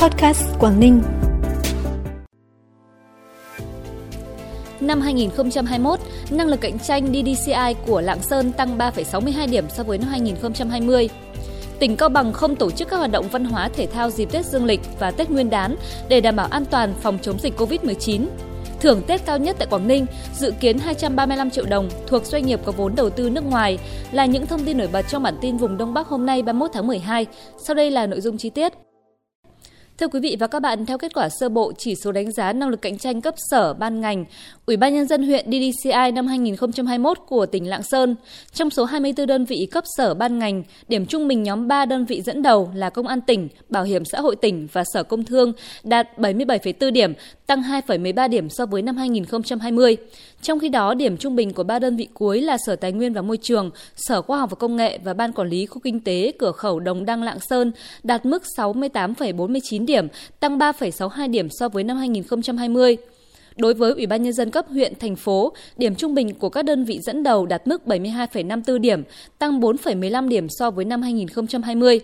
Podcast Quảng Ninh. Năm 2021, năng lực cạnh tranh DDCI của Lạng Sơn tăng 3,62 điểm so với năm 2020. Tỉnh Cao Bằng không tổ chức các hoạt động văn hóa thể thao dịp Tết Dương lịch và Tết Nguyên đán để đảm bảo an toàn phòng chống dịch COVID-19. Thưởng Tết cao nhất tại Quảng Ninh dự kiến 235 triệu đồng thuộc doanh nghiệp có vốn đầu tư nước ngoài là những thông tin nổi bật trong bản tin vùng Đông Bắc hôm nay 31 tháng 12. Sau đây là nội dung chi tiết. Thưa quý vị và các bạn, theo kết quả sơ bộ chỉ số đánh giá năng lực cạnh tranh cấp sở ban ngành, Ủy ban nhân dân huyện DDCI năm 2021 của tỉnh Lạng Sơn, trong số 24 đơn vị cấp sở ban ngành, điểm trung bình nhóm 3 đơn vị dẫn đầu là Công an tỉnh, Bảo hiểm xã hội tỉnh và Sở Công Thương đạt 77,4 điểm, tăng 2,13 điểm so với năm 2020. Trong khi đó, điểm trung bình của ba đơn vị cuối là Sở Tài nguyên và Môi trường, Sở Khoa học và Công nghệ và Ban Quản lý Khu Kinh tế Cửa khẩu Đồng Đăng Lạng Sơn đạt mức 68,49 điểm, tăng 3,62 điểm so với năm 2020. Đối với Ủy ban Nhân dân cấp huyện, thành phố, điểm trung bình của các đơn vị dẫn đầu đạt mức 72,54 điểm, tăng 4,15 điểm so với năm 2020.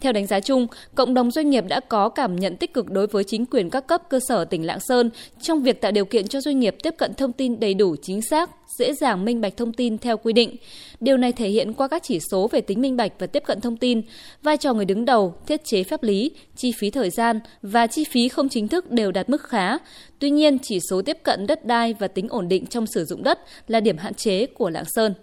Theo đánh giá chung, cộng đồng doanh nghiệp đã có cảm nhận tích cực đối với chính quyền các cấp cơ sở tỉnh Lạng Sơn trong việc tạo điều kiện cho doanh nghiệp tiếp cận thông tin đầy đủ chính xác, dễ dàng minh bạch thông tin theo quy định. Điều này thể hiện qua các chỉ số về tính minh bạch và tiếp cận thông tin, vai trò người đứng đầu, thiết chế pháp lý, chi phí thời gian và chi phí không chính thức đều đạt mức khá. Tuy nhiên, chỉ số tiếp cận đất đai và tính ổn định trong sử dụng đất là điểm hạn chế của Lạng Sơn.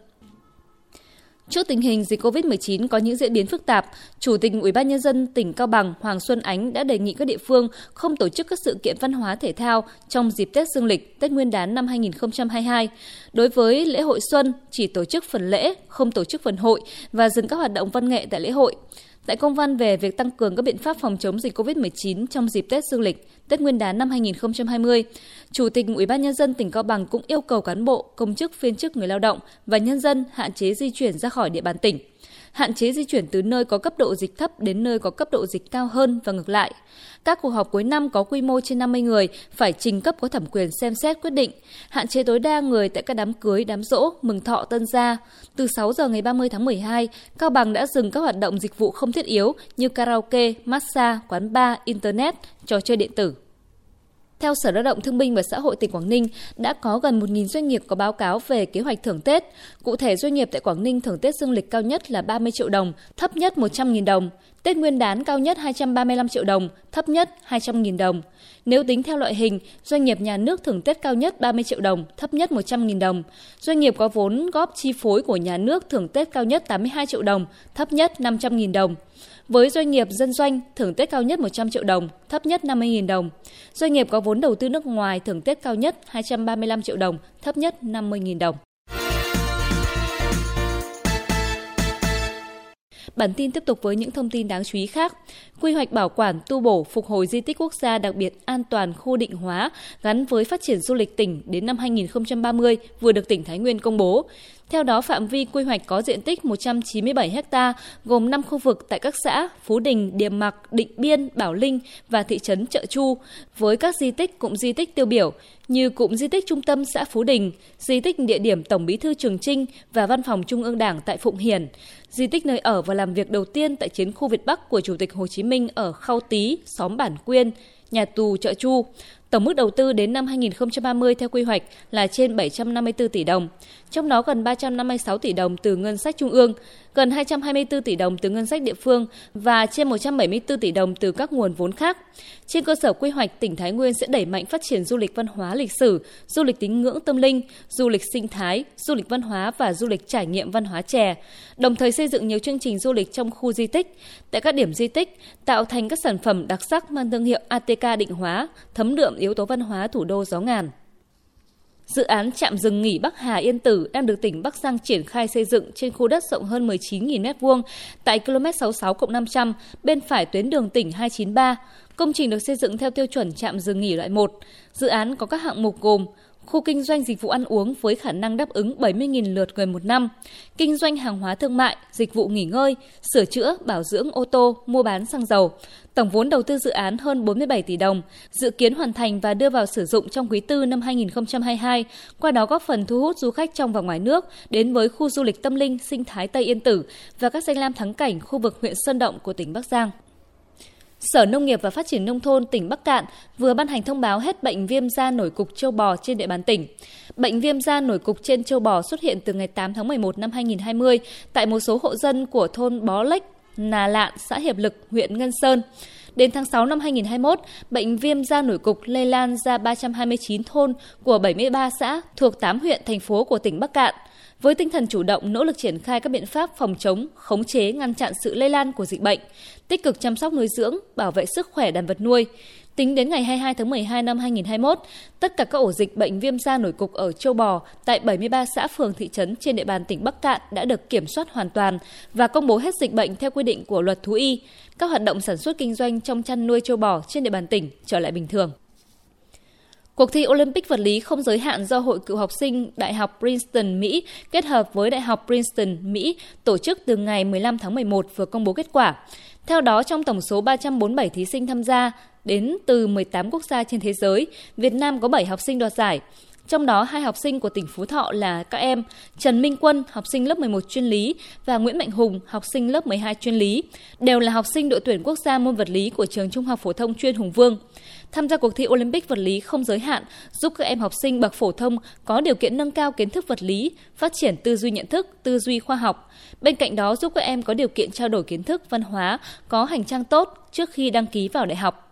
Trước tình hình dịch COVID-19 có những diễn biến phức tạp, Chủ tịch Ủy ban nhân dân tỉnh Cao Bằng Hoàng Xuân Ánh đã đề nghị các địa phương không tổ chức các sự kiện văn hóa thể thao trong dịp Tết Dương lịch, Tết Nguyên đán năm 2022. Đối với lễ hội xuân, chỉ tổ chức phần lễ, không tổ chức phần hội và dừng các hoạt động văn nghệ tại lễ hội. Tại công văn về việc tăng cường các biện pháp phòng chống dịch COVID-19 trong dịp Tết Dương lịch, Tết Nguyên đán năm 2020, Chủ tịch Ủy ban nhân dân tỉnh Cao Bằng cũng yêu cầu cán bộ, công chức, viên chức người lao động và nhân dân hạn chế di chuyển ra khỏi địa bàn tỉnh hạn chế di chuyển từ nơi có cấp độ dịch thấp đến nơi có cấp độ dịch cao hơn và ngược lại. Các cuộc họp cuối năm có quy mô trên 50 người phải trình cấp có thẩm quyền xem xét quyết định, hạn chế tối đa người tại các đám cưới, đám rỗ, mừng thọ tân gia. Từ 6 giờ ngày 30 tháng 12, Cao Bằng đã dừng các hoạt động dịch vụ không thiết yếu như karaoke, massage, quán bar, internet, trò chơi điện tử. Theo Sở Lao động Thương binh và Xã hội tỉnh Quảng Ninh, đã có gần 1.000 doanh nghiệp có báo cáo về kế hoạch thưởng Tết. Cụ thể, doanh nghiệp tại Quảng Ninh thưởng Tết dương lịch cao nhất là 30 triệu đồng, thấp nhất 100.000 đồng. Tết Nguyên đán cao nhất 235 triệu đồng, thấp nhất 200.000 đồng. Nếu tính theo loại hình, doanh nghiệp nhà nước thưởng Tết cao nhất 30 triệu đồng, thấp nhất 100.000 đồng. Doanh nghiệp có vốn góp chi phối của nhà nước thưởng Tết cao nhất 82 triệu đồng, thấp nhất 500.000 đồng. Với doanh nghiệp dân doanh, thưởng Tết cao nhất 100 triệu đồng, thấp nhất 50.000 đồng. Doanh nghiệp có vốn đầu tư nước ngoài thưởng Tết cao nhất 235 triệu đồng, thấp nhất 50.000 đồng. Bản tin tiếp tục với những thông tin đáng chú ý khác. Quy hoạch bảo quản, tu bổ, phục hồi di tích quốc gia đặc biệt an toàn khu định hóa gắn với phát triển du lịch tỉnh đến năm 2030 vừa được tỉnh Thái Nguyên công bố. Theo đó, phạm vi quy hoạch có diện tích 197 ha, gồm 5 khu vực tại các xã Phú Đình, Điềm Mặc, Định Biên, Bảo Linh và thị trấn Trợ Chu, với các di tích cụm di tích tiêu biểu như cụm di tích trung tâm xã Phú Đình, di tích địa điểm Tổng bí thư Trường Trinh và văn phòng Trung ương Đảng tại Phụng Hiền, di tích nơi ở và làm việc đầu tiên tại chiến khu Việt Bắc của Chủ tịch Hồ Chí Minh ở Khao Tý, xóm Bản Quyên, nhà tù Trợ Chu. Tổng mức đầu tư đến năm 2030 theo quy hoạch là trên 754 tỷ đồng, trong đó gần 356 tỷ đồng từ ngân sách trung ương, gần 224 tỷ đồng từ ngân sách địa phương và trên 174 tỷ đồng từ các nguồn vốn khác. Trên cơ sở quy hoạch, tỉnh Thái Nguyên sẽ đẩy mạnh phát triển du lịch văn hóa lịch sử, du lịch tín ngưỡng tâm linh, du lịch sinh thái, du lịch văn hóa và du lịch trải nghiệm văn hóa chè, đồng thời xây dựng nhiều chương trình du lịch trong khu di tích, tại các điểm di tích, tạo thành các sản phẩm đặc sắc mang thương hiệu ATK định hóa, thấm đượm yếu tố văn hóa thủ đô gió ngàn. Dự án trạm dừng nghỉ Bắc Hà Yên Tử đang được tỉnh Bắc Giang triển khai xây dựng trên khu đất rộng hơn 19.000 m2 tại km 66 500 bên phải tuyến đường tỉnh 293. Công trình được xây dựng theo tiêu chuẩn trạm dừng nghỉ loại 1. Dự án có các hạng mục gồm khu kinh doanh dịch vụ ăn uống với khả năng đáp ứng 70.000 lượt người một năm, kinh doanh hàng hóa thương mại, dịch vụ nghỉ ngơi, sửa chữa, bảo dưỡng ô tô, mua bán xăng dầu. Tổng vốn đầu tư dự án hơn 47 tỷ đồng, dự kiến hoàn thành và đưa vào sử dụng trong quý tư năm 2022, qua đó góp phần thu hút du khách trong và ngoài nước đến với khu du lịch tâm linh sinh thái Tây Yên Tử và các danh lam thắng cảnh khu vực huyện Sơn Động của tỉnh Bắc Giang. Sở Nông nghiệp và Phát triển Nông thôn tỉnh Bắc Cạn vừa ban hành thông báo hết bệnh viêm da nổi cục châu bò trên địa bàn tỉnh. Bệnh viêm da nổi cục trên châu bò xuất hiện từ ngày 8 tháng 11 năm 2020 tại một số hộ dân của thôn Bó Lách, Nà Lạn, xã Hiệp Lực, huyện Ngân Sơn. Đến tháng 6 năm 2021, bệnh viêm da nổi cục lây lan ra 329 thôn của 73 xã thuộc 8 huyện, thành phố của tỉnh Bắc Cạn. Với tinh thần chủ động, nỗ lực triển khai các biện pháp phòng chống, khống chế, ngăn chặn sự lây lan của dịch bệnh, tích cực chăm sóc nuôi dưỡng, bảo vệ sức khỏe đàn vật nuôi. Tính đến ngày 22 tháng 12 năm 2021, tất cả các ổ dịch bệnh viêm da nổi cục ở châu bò tại 73 xã phường thị trấn trên địa bàn tỉnh Bắc Cạn đã được kiểm soát hoàn toàn và công bố hết dịch bệnh theo quy định của luật thú y. Các hoạt động sản xuất kinh doanh trong chăn nuôi châu bò trên địa bàn tỉnh trở lại bình thường. Cuộc thi Olympic vật lý không giới hạn do Hội cựu học sinh Đại học Princeton, Mỹ kết hợp với Đại học Princeton, Mỹ tổ chức từ ngày 15 tháng 11 vừa công bố kết quả. Theo đó, trong tổng số 347 thí sinh tham gia đến từ 18 quốc gia trên thế giới, Việt Nam có 7 học sinh đoạt giải. Trong đó, hai học sinh của tỉnh Phú Thọ là các em Trần Minh Quân, học sinh lớp 11 chuyên lý và Nguyễn Mạnh Hùng, học sinh lớp 12 chuyên lý, đều là học sinh đội tuyển quốc gia môn vật lý của trường Trung học phổ thông chuyên Hùng Vương. Tham gia cuộc thi Olympic vật lý không giới hạn giúp các em học sinh bậc phổ thông có điều kiện nâng cao kiến thức vật lý, phát triển tư duy nhận thức, tư duy khoa học. Bên cạnh đó giúp các em có điều kiện trao đổi kiến thức văn hóa, có hành trang tốt trước khi đăng ký vào đại học.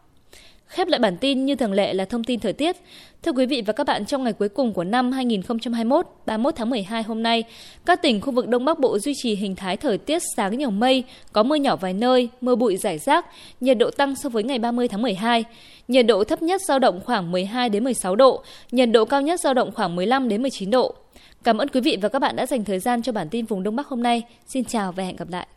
Khép lại bản tin như thường lệ là thông tin thời tiết. Thưa quý vị và các bạn, trong ngày cuối cùng của năm 2021, 31 tháng 12 hôm nay, các tỉnh khu vực Đông Bắc Bộ duy trì hình thái thời tiết sáng nhiều mây, có mưa nhỏ vài nơi, mưa bụi rải rác, nhiệt độ tăng so với ngày 30 tháng 12. Nhiệt độ thấp nhất dao động khoảng 12 đến 16 độ, nhiệt độ cao nhất dao động khoảng 15 đến 19 độ. Cảm ơn quý vị và các bạn đã dành thời gian cho bản tin vùng Đông Bắc hôm nay. Xin chào và hẹn gặp lại.